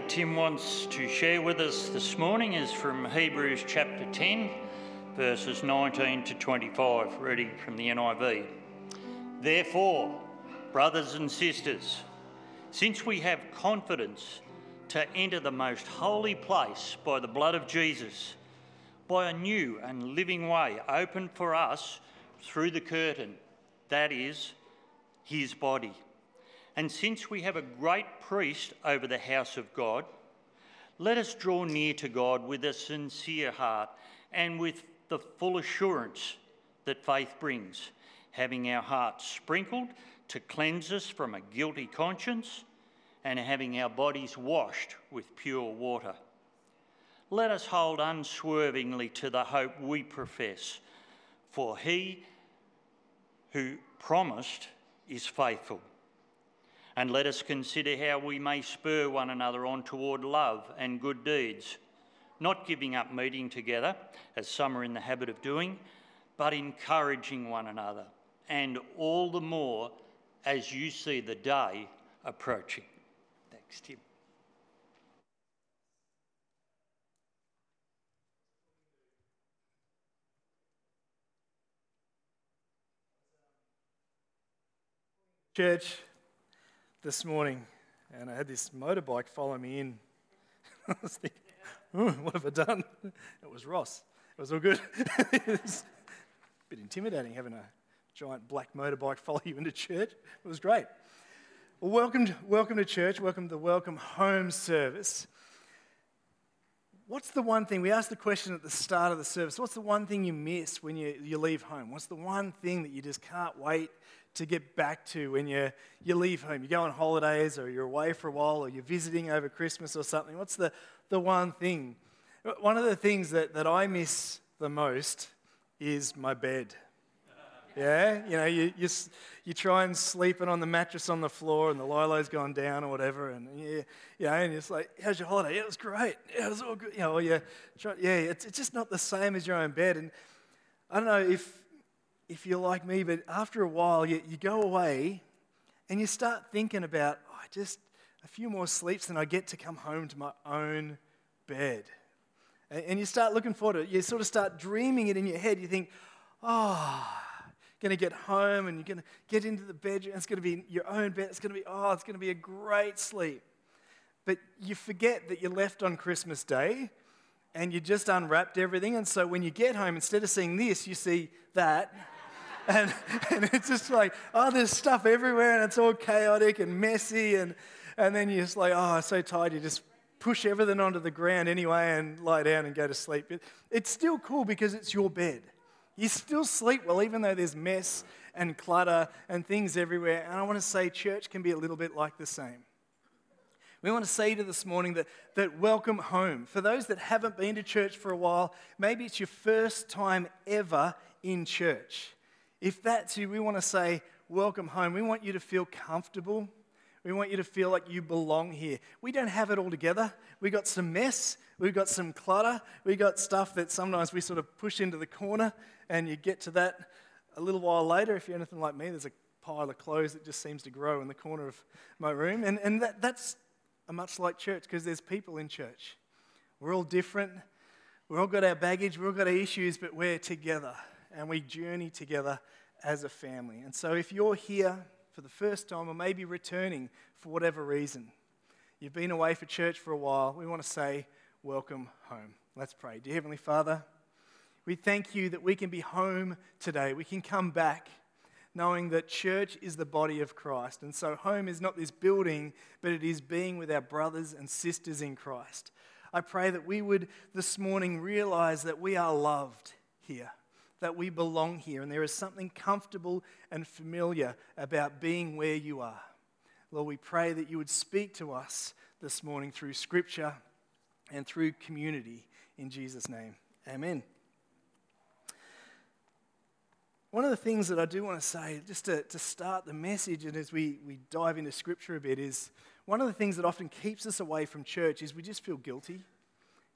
Tim wants to share with us this morning is from Hebrews chapter 10, verses 19 to 25, reading from the NIV. Therefore, brothers and sisters, since we have confidence to enter the most holy place by the blood of Jesus, by a new and living way opened for us through the curtain, that is, his body. And since we have a great priest over the house of God, let us draw near to God with a sincere heart and with the full assurance that faith brings, having our hearts sprinkled to cleanse us from a guilty conscience and having our bodies washed with pure water. Let us hold unswervingly to the hope we profess, for he who promised is faithful. And let us consider how we may spur one another on toward love and good deeds, not giving up meeting together, as some are in the habit of doing, but encouraging one another, and all the more as you see the day approaching. Thanks, Tim. Church, this morning, and I had this motorbike follow me in. I was thinking, oh, what have I done? It was Ross. It was all good. was a bit intimidating having a giant black motorbike follow you into church. It was great. Well, welcome, welcome to church. Welcome to the Welcome Home service. What's the one thing? We asked the question at the start of the service what's the one thing you miss when you, you leave home? What's the one thing that you just can't wait to get back to when you, you leave home? You go on holidays or you're away for a while or you're visiting over Christmas or something. What's the, the one thing? One of the things that, that I miss the most is my bed. Yeah, you know, you, you, you try and sleeping on the mattress on the floor and the lilo's gone down or whatever, and you, you know, and it's like, how's your holiday? Yeah, it was great. Yeah, it was all good. You know, you try, yeah, it's, it's just not the same as your own bed. And I don't know if if you're like me, but after a while, you, you go away and you start thinking about, oh, just a few more sleeps and I get to come home to my own bed. And, and you start looking forward to it. You sort of start dreaming it in your head. You think, oh, going to get home and you're going to get into the bedroom. It's going to be your own bed. It's going to be, oh, it's going to be a great sleep. But you forget that you left on Christmas Day and you just unwrapped everything. And so when you get home, instead of seeing this, you see that. And, and it's just like, oh, there's stuff everywhere and it's all chaotic and messy. And, and then you're just like, oh, I'm so tired. You just push everything onto the ground anyway and lie down and go to sleep. It's still cool because it's your bed. You still sleep well, even though there's mess and clutter and things everywhere. And I want to say, church can be a little bit like the same. We want to say to this morning that, that welcome home. For those that haven't been to church for a while, maybe it's your first time ever in church. If that's you, we want to say, Welcome home. We want you to feel comfortable. We want you to feel like you belong here. We don't have it all together. We got some mess. We've got some clutter. We got stuff that sometimes we sort of push into the corner, and you get to that a little while later. If you're anything like me, there's a pile of clothes that just seems to grow in the corner of my room. And, and that, that's much like church because there's people in church. We're all different. We've all got our baggage. We've all got our issues, but we're together and we journey together as a family. And so, if you're here for the first time or maybe returning for whatever reason, you've been away for church for a while, we want to say, Welcome home. Let's pray. Dear Heavenly Father, we thank you that we can be home today. We can come back knowing that church is the body of Christ. And so, home is not this building, but it is being with our brothers and sisters in Christ. I pray that we would this morning realize that we are loved here that we belong here, and there is something comfortable and familiar about being where you are. Lord, we pray that you would speak to us this morning through Scripture and through community. In Jesus' name, amen. One of the things that I do want to say, just to, to start the message, and as we, we dive into Scripture a bit, is one of the things that often keeps us away from church is we just feel guilty.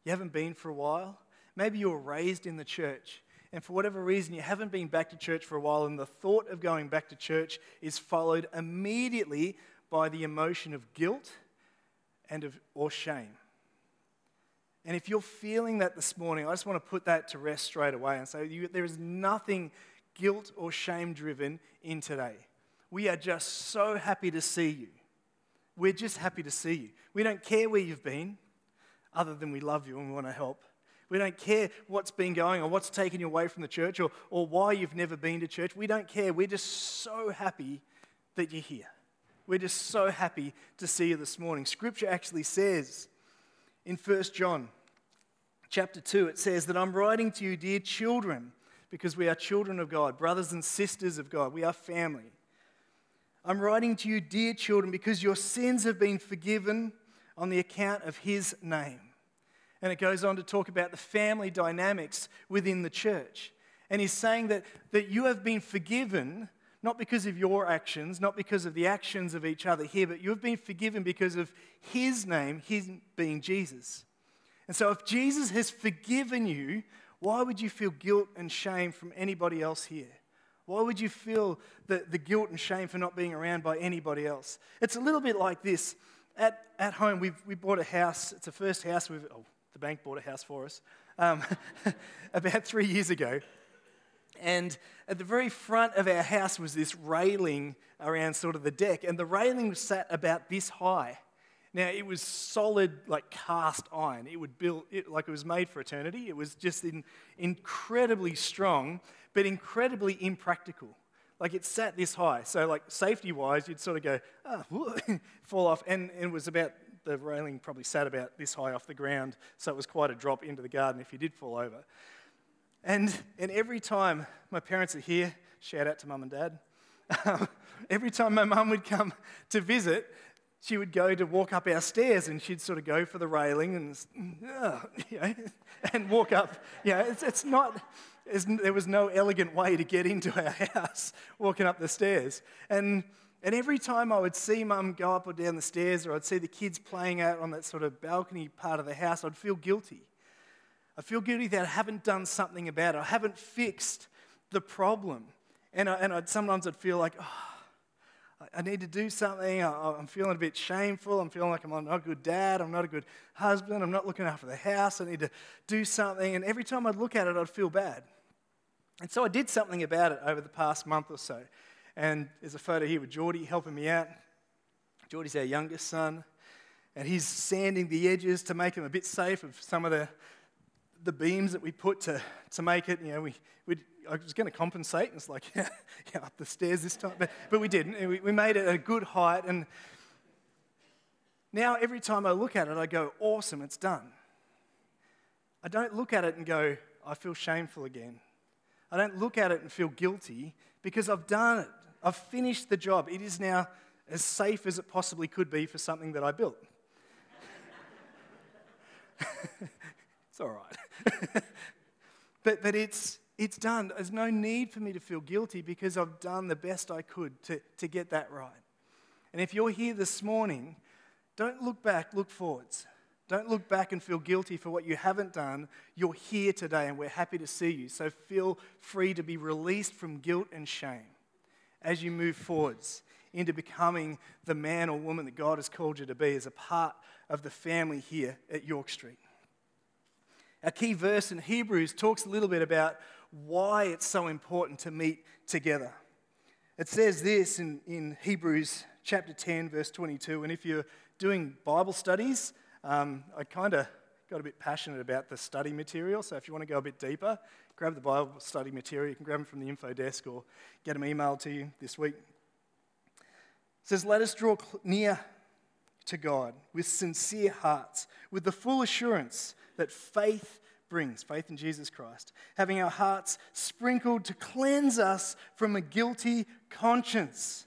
You haven't been for a while. Maybe you were raised in the church and for whatever reason you haven't been back to church for a while, and the thought of going back to church is followed immediately by the emotion of guilt and of, or shame. And if you're feeling that this morning, I just want to put that to rest straight away and say you, there is nothing guilt or shame driven in today. We are just so happy to see you. We're just happy to see you. We don't care where you've been, other than we love you and we want to help. We don't care what's been going or what's taken you away from the church or, or why you've never been to church. We don't care. We're just so happy that you're here. We're just so happy to see you this morning. Scripture actually says in 1 John chapter 2, it says that I'm writing to you, dear children, because we are children of God, brothers and sisters of God. We are family. I'm writing to you, dear children, because your sins have been forgiven on the account of his name. And it goes on to talk about the family dynamics within the church. And he's saying that, that you have been forgiven not because of your actions, not because of the actions of each other here, but you have been forgiven because of his name, his being Jesus. And so if Jesus has forgiven you, why would you feel guilt and shame from anybody else here? Why would you feel the, the guilt and shame for not being around by anybody else? It's a little bit like this. At, at home, we've, we bought a house. It's the first house we've, oh, the bank bought a house for us um, about three years ago. And at the very front of our house was this railing around sort of the deck, and the railing sat about this high. Now, it was solid, like cast iron. It would build, it, like it was made for eternity. It was just in, incredibly strong, but incredibly impractical. Like it sat this high. So, like safety wise, you'd sort of go, oh, fall off. And, and it was about, the railing probably sat about this high off the ground. So, it was quite a drop into the garden if you did fall over. And, and every time my parents are here, shout out to mum and dad, um, every time my mum would come to visit, she would go to walk up our stairs and she'd sort of go for the railing and, uh, you know, and walk up. You know, it's, it's not, it's, there was no elegant way to get into our house walking up the stairs. And, and every time I would see mum go up or down the stairs or I'd see the kids playing out on that sort of balcony part of the house, I'd feel guilty. I feel guilty that I haven't done something about it. I haven't fixed the problem. And, I, and I'd, sometimes I'd feel like, oh, I need to do something. I, am feeling a bit shameful. I'm feeling like I'm not a good dad. I'm not a good husband. I'm not looking after the house. I need to do something. And every time I'd look at it, I'd feel bad. And so I did something about it over the past month or so. And there's a photo here with Geordie helping me out. Geordie's our youngest son. And he's sanding the edges to make him a bit safe of some of the the beams that we put to, to make it, you know, we, we I was going to compensate. And it's like, yeah, yeah, up the stairs this time. But, but we didn't. We, we made it a good height. And now every time I look at it, I go, awesome, it's done. I don't look at it and go, I feel shameful again. I don't look at it and feel guilty because I've done it. I've finished the job. It is now as safe as it possibly could be for something that I built. it's all right. but, but it's, it's done. There's no need for me to feel guilty because I've done the best I could to, to get that right. And if you're here this morning, don't look back, look forwards. Don't look back and feel guilty for what you haven't done. You're here today and we're happy to see you. So feel free to be released from guilt and shame as you move forwards into becoming the man or woman that God has called you to be as a part of the family here at York Street. Our key verse in Hebrews talks a little bit about why it's so important to meet together. It says this in, in Hebrews chapter 10, verse 22. And if you're doing Bible studies, um, I kind of got a bit passionate about the study material. So if you want to go a bit deeper, grab the Bible study material. You can grab them from the info desk or get them emailed to you this week. It says, Let us draw near to God with sincere hearts, with the full assurance that faith brings faith in Jesus Christ, having our hearts sprinkled to cleanse us from a guilty conscience.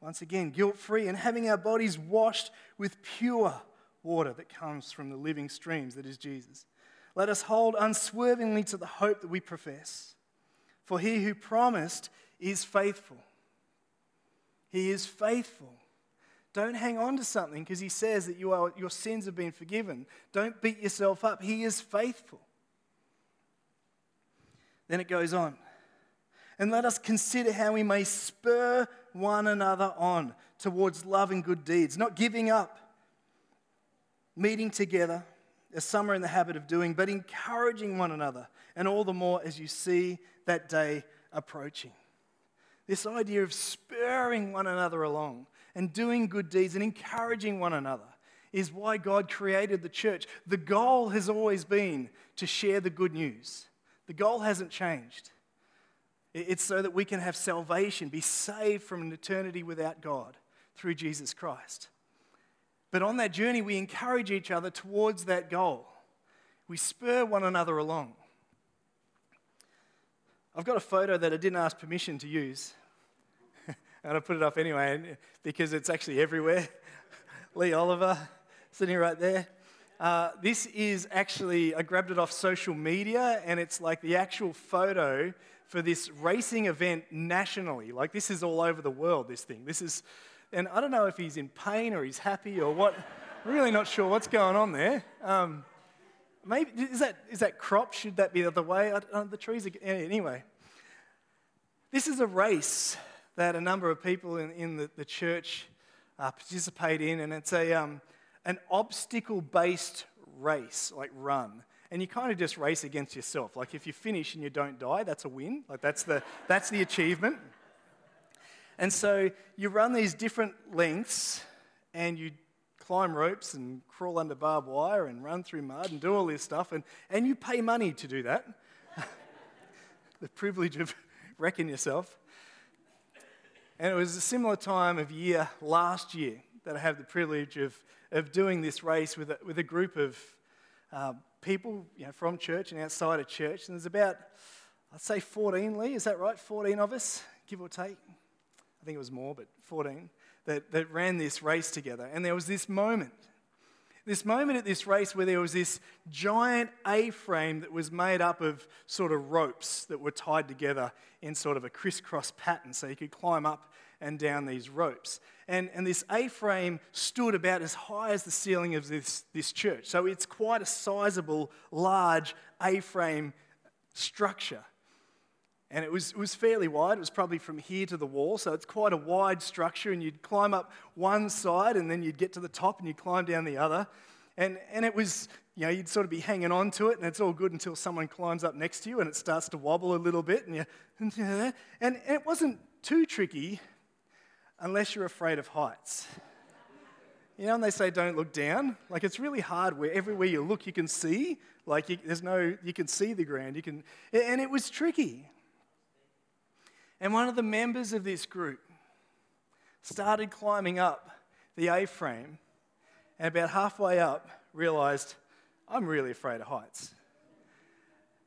Once again, guilt free, and having our bodies washed with pure water that comes from the living streams that is Jesus. Let us hold unswervingly to the hope that we profess. For he who promised is faithful. He is faithful. Don't hang on to something because he says that you are, your sins have been forgiven. Don't beat yourself up. He is faithful. Then it goes on. And let us consider how we may spur one another on towards love and good deeds, not giving up meeting together, as some are in the habit of doing, but encouraging one another, and all the more as you see that day approaching. This idea of spurring one another along and doing good deeds and encouraging one another is why God created the church. The goal has always been to share the good news, the goal hasn't changed. It's so that we can have salvation, be saved from an eternity without God through Jesus Christ. But on that journey, we encourage each other towards that goal. We spur one another along. I've got a photo that I didn't ask permission to use. and I put it up anyway because it's actually everywhere. Lee Oliver sitting right there. Uh, this is actually, I grabbed it off social media, and it's like the actual photo for this racing event nationally. Like, this is all over the world, this thing. This is, and I don't know if he's in pain or he's happy or what. really not sure what's going on there. Um, maybe, is that, is that crop? Should that be the other way? I, the trees are, anyway. This is a race that a number of people in, in the, the church uh, participate in, and it's a, um, an obstacle based race, like run. And you kind of just race against yourself. Like if you finish and you don't die, that's a win. Like that's the, that's the achievement. And so you run these different lengths and you climb ropes and crawl under barbed wire and run through mud and do all this stuff. And, and you pay money to do that. the privilege of wrecking yourself. And it was a similar time of year last year that I had the privilege of, of doing this race with a, with a group of uh, people you know, from church and outside of church. And there's about, I'd say 14, Lee, is that right? 14 of us, give or take. I think it was more, but 14, that, that ran this race together. And there was this moment, this moment at this race where there was this giant A frame that was made up of sort of ropes that were tied together in sort of a crisscross pattern so you could climb up and down these ropes. And, and this A frame stood about as high as the ceiling of this, this church. So it's quite a sizable, large A frame structure. And it was, it was fairly wide. It was probably from here to the wall. So it's quite a wide structure. And you'd climb up one side and then you'd get to the top and you'd climb down the other. And, and it was, you know, you'd sort of be hanging on to it and it's all good until someone climbs up next to you and it starts to wobble a little bit. And, you, and, it wasn't too tricky unless you're afraid of heights. You know, and they say don't look down. Like it's really hard where everywhere you look, you can see. Like you, there's no, you can see the ground. You can, and it was tricky. And one of the members of this group started climbing up the A frame, and about halfway up, realized I'm really afraid of heights.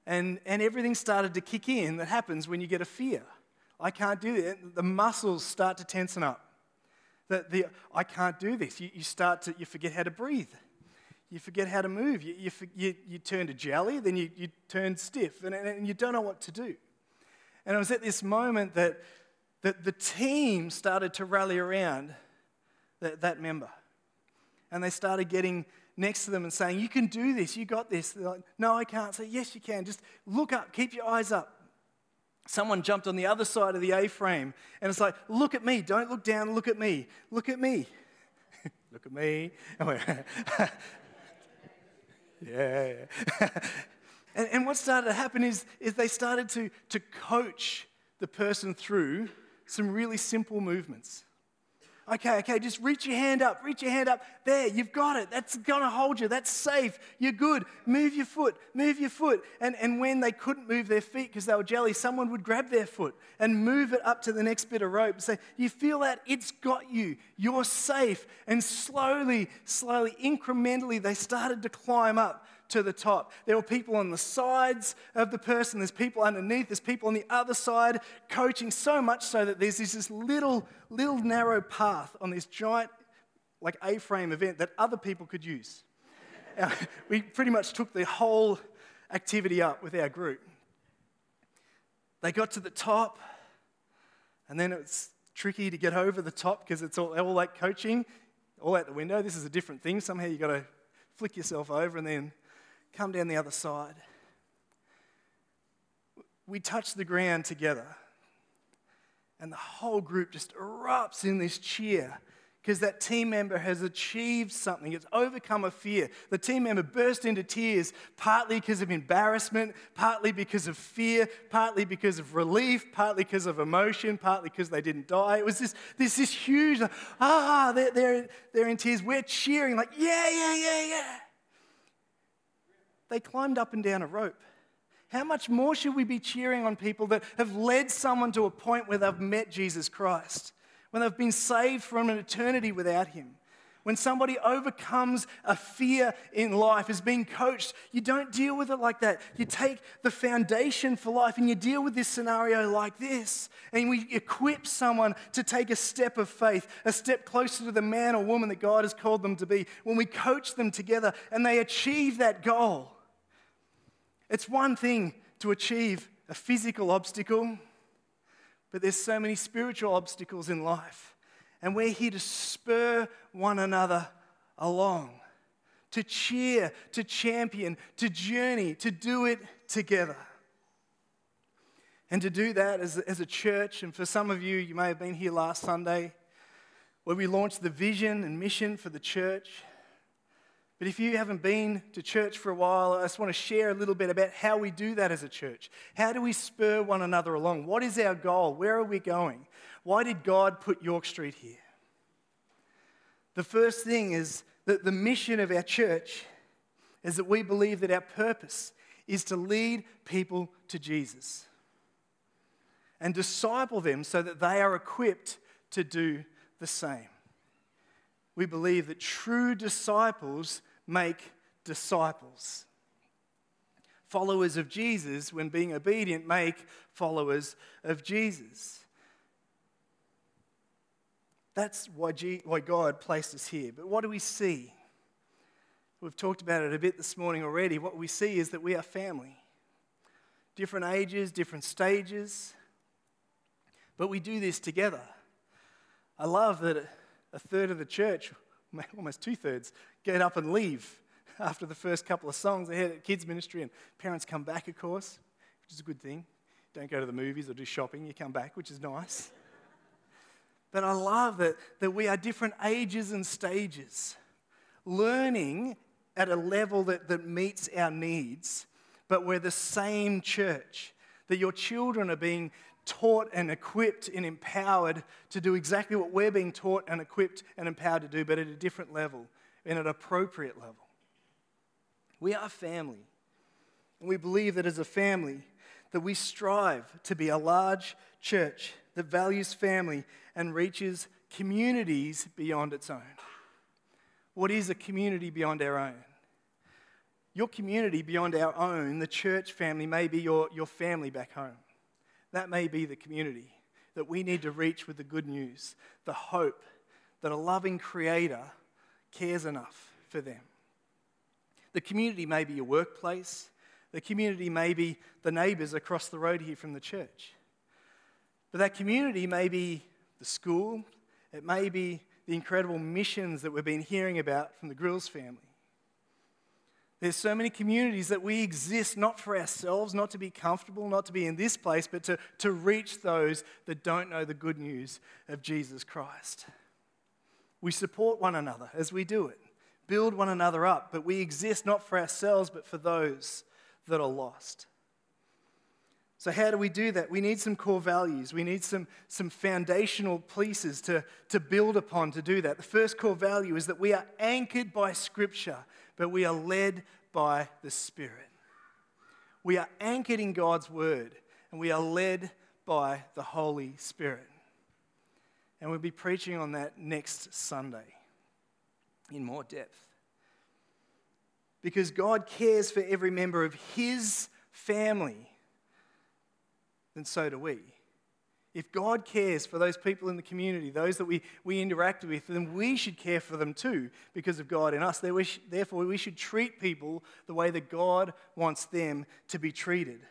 And, and everything started to kick in that happens when you get a fear. I can't do it. The muscles start to tensen up. The, the, I can't do this. You, you start to, you forget how to breathe. You forget how to move. You, you, you, you turn to jelly, then you, you turn stiff, and, and you don't know what to do. And it was at this moment that, that the team started to rally around that, that member. And they started getting next to them and saying, You can do this, you got this. They're like, No, I can't. Say, Yes, you can. Just look up, keep your eyes up someone jumped on the other side of the A frame and it's like, look at me, don't look down, look at me, look at me. look at me. yeah. and, and what started to happen is, is they started to, to coach the person through some really simple movements. Okay, okay, just reach your hand up, reach your hand up. There, you've got it. That's to hold you. That's safe. You're good. Move your foot, move your foot. And, and when they couldn't move their feet because they were jelly, someone would grab their foot and move it up to the next bit of rope and say, You feel that? It's got you. You're safe. And slowly, slowly, incrementally, they started to climb up to the top. There were people on the sides of the person, there's people underneath, there's people on the other side coaching so much so that there's this, little, little narrow path on this giant, like A frame event that other people could use. Uh, we pretty much took the whole activity up with our group. They got to the top, and then it's tricky to get over the top because it's all, all like coaching, all out the window. This is a different thing. Somehow you've got to flick yourself over and then come down the other side. We touch the ground together, and the whole group just erupts in this cheer because that team member has achieved something. It's overcome a fear. The team member burst into tears, partly because of embarrassment, partly because of fear, partly because of relief, partly because of emotion, partly because they didn't die. It was this, this, this huge, ah, they're, they're, they're in tears. We're cheering, like, yeah, yeah, yeah, yeah. They climbed up and down a rope. How much more should we be cheering on people that have led someone to a point where they've met Jesus Christ, when they've been saved from an eternity without Him? When somebody overcomes a fear in life, is being coached, you don't deal with it like that. You take the foundation for life and you deal with this scenario like this. And we equip someone to take a step of faith, a step closer to the man or woman that God has called them to be. When we coach them together and they achieve that goal, it's one thing to achieve a physical obstacle, but there's so many spiritual obstacles in life. And we're here to spur one another along, to cheer, to champion, to journey, to do it together. And to do that as, as a church, and for some of you, you may have been here last Sunday, where we launched the vision and mission for the church. But if you haven't been to church for a while, I just want to share a little bit about how we do that as a church. How do we spur one another along? What is our goal? Where are we going? Why did God put York Street here? The first thing is that the mission of our church is that we believe that our purpose is to lead people to Jesus and disciple them so that they are equipped to do the same. We believe that true disciples make disciples. Followers of Jesus, when being obedient, make followers of Jesus. That's why, G- why God placed us here. But what do we see? We've talked about it a bit this morning already. What we see is that we are family. Different ages, different stages, but we do this together. I love that a third of the church almost two thirds, get up and leave after the first couple of songs. They had kids' ministry, and parents come back, of course, which is a good thing. Don't go to the movies or do shopping, you come back, which is nice. But I love that, that we are different ages and stages, learning at a level that, that meets our needs, but we're the same church. That your children are being taught and equipped and empowered to do exactly what we're being taught and equipped and empowered to do, but at a different level, in an appropriate level. We are family. And we believe that as a family, that we strive to be a large church that values family and reaches communities beyond its own. What is a community beyond our own? Your community beyond our own, the church family, may be your, your family back home. That may be the community that we need to reach with the good news, the hope that a loving Creator cares enough for them. The community may be your workplace, the community may be the neighbours across the road here from the church. But that community may be the school, it may be the incredible missions that we've been hearing about from the Grills family. There's so many communities that we exist not for ourselves, not to be comfortable, not to be in this place, but to, to reach those that don't know the good news of Jesus Christ. We support one another as we do it, build one another up, but we exist not for ourselves, but for those that are lost. So, how do we do that? We need some core values. We need some, some foundational pieces to, to build upon to do that. The first core value is that we are anchored by Scripture but we are led by the Spirit. We are anchored in God's Word, and we are led by the Holy Spirit. And we'll be preaching on that next Sunday in more depth. Because God cares for every member of His family, then so do we. If God cares for those people in the community, those that we, we interact with, then we should care for them too because of God in us. Therefore, we should treat people the way that God wants them to be treated.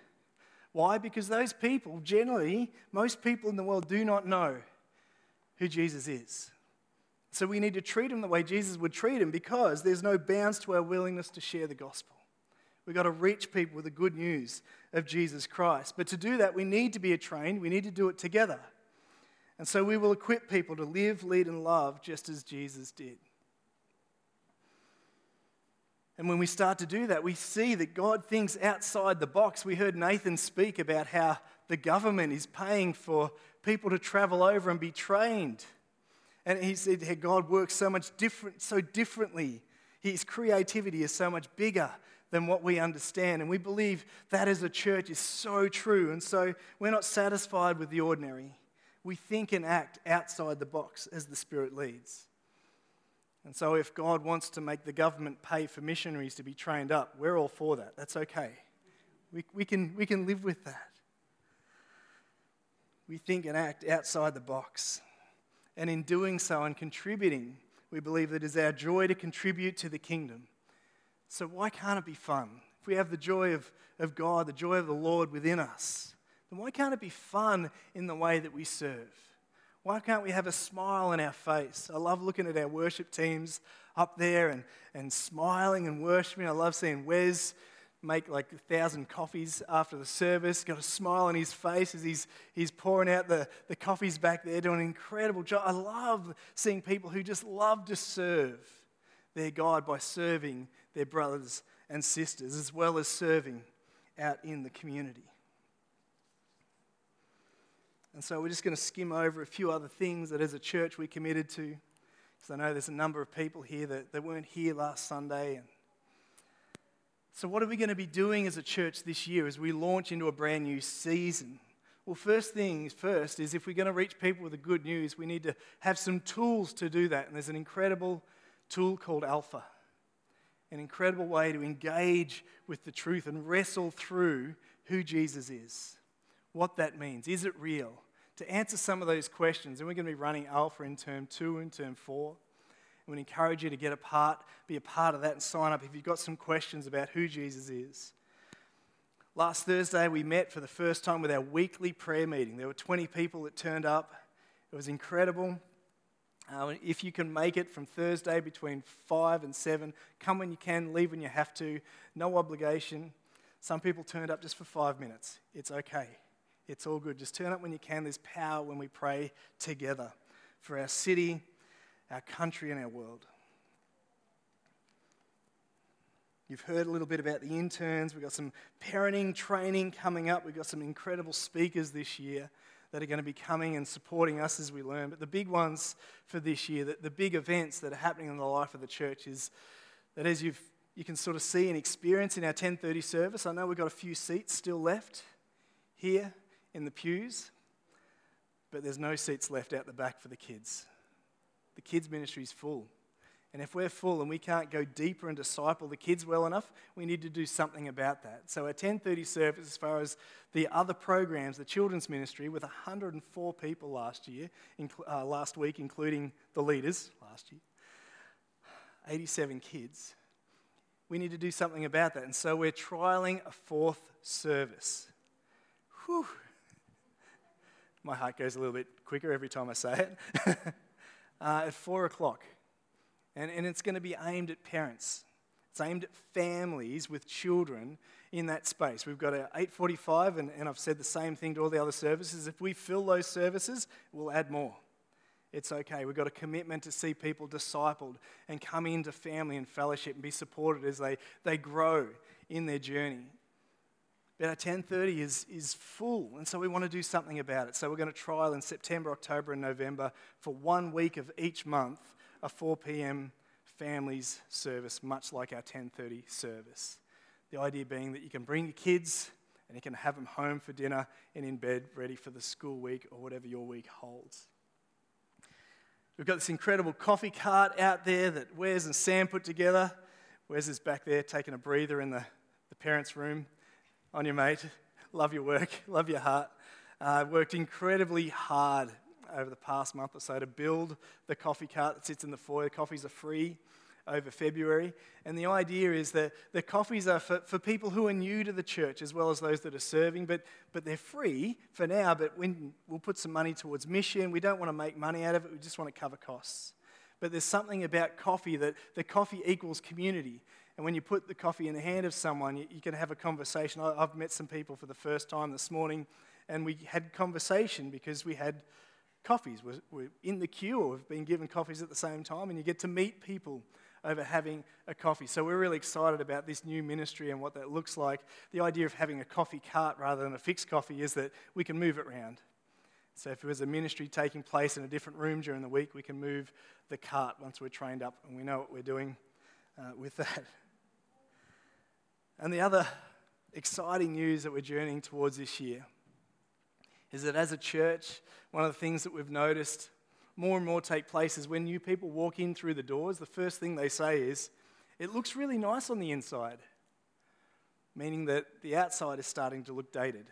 Why? Because those people, generally, most people in the world do not know who Jesus is. So we need to treat them the way Jesus would treat them because there's no bounds to our willingness to share the gospel. We've got to reach people with the good news of Jesus Christ. But to do that, we need to be trained, we need to do it together. And so we will equip people to live, lead, and love just as Jesus did. And when we start to do that, we see that God thinks outside the box. We heard Nathan speak about how the government is paying for people to travel over and be trained. And he said how God works so much different, so differently. His creativity is so much bigger than what we understand. And we believe that as a church is so true. And so we're not satisfied with the ordinary. We think and act outside the box as the Spirit leads. And so if God wants to make the government pay for missionaries to be trained up, we're all for that. That's okay. We, we, can, we can live with that. We think and act outside the box. And in doing so and contributing, we believe that it is our joy to contribute to the kingdom. So, why can't it be fun? If we have the joy of, of God, the joy of the Lord within us, then why can't it be fun in the way that we serve? Why can't we have a smile on our face? I love looking at our worship teams up there and, and smiling and worshiping. I love seeing Wes make like a thousand coffees after the service, got a smile on his face as he's, he's pouring out the, the coffees back there, doing an incredible job. I love seeing people who just love to serve their God by serving their brothers and sisters, as well as serving out in the community. And so we're just going to skim over a few other things that as a church we committed to. Because I know there's a number of people here that, that weren't here last Sunday. And so, what are we going to be doing as a church this year as we launch into a brand new season? Well, first things first is if we're going to reach people with the good news, we need to have some tools to do that. And there's an incredible tool called Alpha an incredible way to engage with the truth and wrestle through who Jesus is, what that means. Is it real? To answer some of those questions, and we're going to be running Alpha in term two and term four. And we encourage you to get a part, be a part of that, and sign up if you've got some questions about who Jesus is. Last Thursday, we met for the first time with our weekly prayer meeting. There were 20 people that turned up. It was incredible. Uh, if you can make it from Thursday between 5 and 7, come when you can, leave when you have to. No obligation. Some people turned up just for five minutes. It's okay. It's all good. Just turn up when you can. There's power when we pray together for our city, our country, and our world. You've heard a little bit about the interns. We've got some parenting training coming up. We've got some incredible speakers this year that are going to be coming and supporting us as we learn. But the big ones for this year, the, the big events that are happening in the life of the church is that as you've, you can sort of see and experience in our 1030 service, I know we've got a few seats still left here in the pews, but there's no seats left out the back for the kids. The kids' ministry is full. And if we're full and we can't go deeper and disciple the kids well enough, we need to do something about that. So our 1030 service, as far as the other programs, the children's ministry, with 104 people last year, uh, last week, including the leaders last year, 87 kids. We need to do something about that. And so we're trialing a fourth service. Whew. My heart goes a little bit quicker every time I say it. uh, at four o'clock. And, and it's going to be aimed at parents. It's aimed at families with children in that space. We've got a 845, and, and I've said the same thing to all the other services. If we fill those services, we'll add more. It's okay. We've got a commitment to see people discipled and come into family and fellowship and be supported as they, they grow in their journey. But our 1030 is, is full, and so we want to do something about it. So we're going to trial in September, October, and November for one week of each month a 4 p.m. families service, much like our 10:30 service. The idea being that you can bring your kids and you can have them home for dinner and in bed ready for the school week or whatever your week holds. We've got this incredible coffee cart out there that Wes and Sam put together. Wes is back there taking a breather in the, the parents' room. On your mate. Love your work, love your heart. Uh, worked incredibly hard over the past month or so to build the coffee cart that sits in the foyer. Coffees are free over February. And the idea is that the coffees are for, for people who are new to the church as well as those that are serving, but, but they're free for now. But when, we'll put some money towards mission. We don't want to make money out of it, we just want to cover costs. But there's something about coffee that the coffee equals community. And when you put the coffee in the hand of someone, you, you can have a conversation. I, I've met some people for the first time this morning, and we had conversation because we had coffees. We're, we're in the queue or we've been given coffees at the same time, and you get to meet people over having a coffee. So we're really excited about this new ministry and what that looks like. The idea of having a coffee cart rather than a fixed coffee is that we can move it around. So if there was a ministry taking place in a different room during the week, we can move the cart once we're trained up and we know what we're doing uh, with that. And the other exciting news that we're journeying towards this year is that as a church, one of the things that we've noticed more and more take place is when new people walk in through the doors, the first thing they say is, It looks really nice on the inside, meaning that the outside is starting to look dated.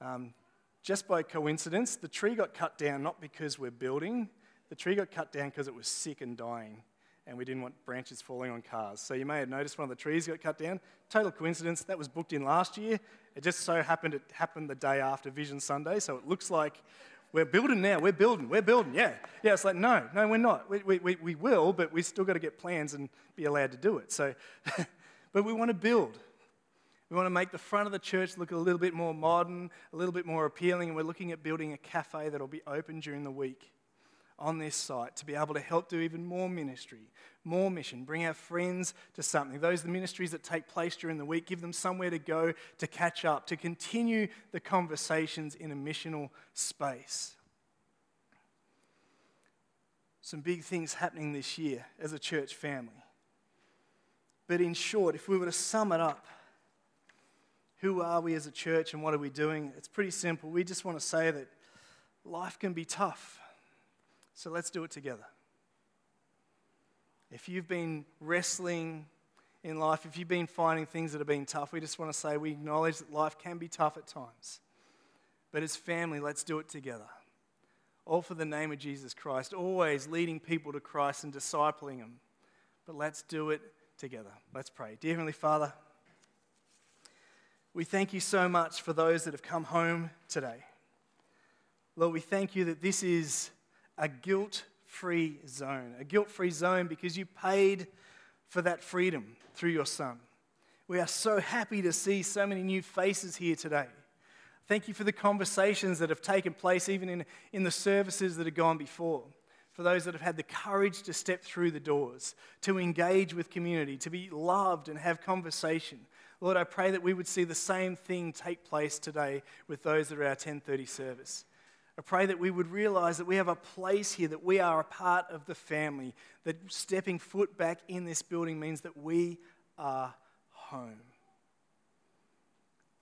Um, just by coincidence, the tree got cut down not because we're building, the tree got cut down because it was sick and dying, and we didn't want branches falling on cars. So you may have noticed one of the trees got cut down. Total coincidence, that was booked in last year. It just so happened it happened the day after Vision Sunday, so it looks like we're building now. We're building. We're building. Yeah. Yeah. It's like, no, no, we're not. We, we, we, we will, but we still got to get plans and be allowed to do it. So, but we want to build. We want to make the front of the church look a little bit more modern, a little bit more appealing, and we're looking at building a cafe that'll be open during the week on this site to be able to help do even more ministry, more mission, bring our friends to something. Those are the ministries that take place during the week, give them somewhere to go to catch up, to continue the conversations in a missional space. Some big things happening this year as a church family. But in short, if we were to sum it up, who are we as a church and what are we doing? It's pretty simple. We just want to say that life can be tough. So let's do it together. If you've been wrestling in life, if you've been finding things that have been tough, we just want to say we acknowledge that life can be tough at times. But as family, let's do it together. All for the name of Jesus Christ, always leading people to Christ and discipling them. But let's do it together. Let's pray. Dear Heavenly Father, we thank you so much for those that have come home today. Lord, we thank you that this is a guilt free zone. A guilt free zone because you paid for that freedom through your Son. We are so happy to see so many new faces here today. Thank you for the conversations that have taken place, even in, in the services that have gone before. For those that have had the courage to step through the doors, to engage with community, to be loved and have conversation. Lord, I pray that we would see the same thing take place today with those that are our 1030 service. I pray that we would realize that we have a place here, that we are a part of the family, that stepping foot back in this building means that we are home.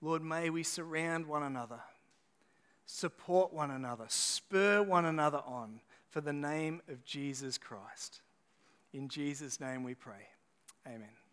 Lord, may we surround one another, support one another, spur one another on for the name of Jesus Christ. In Jesus' name we pray. Amen.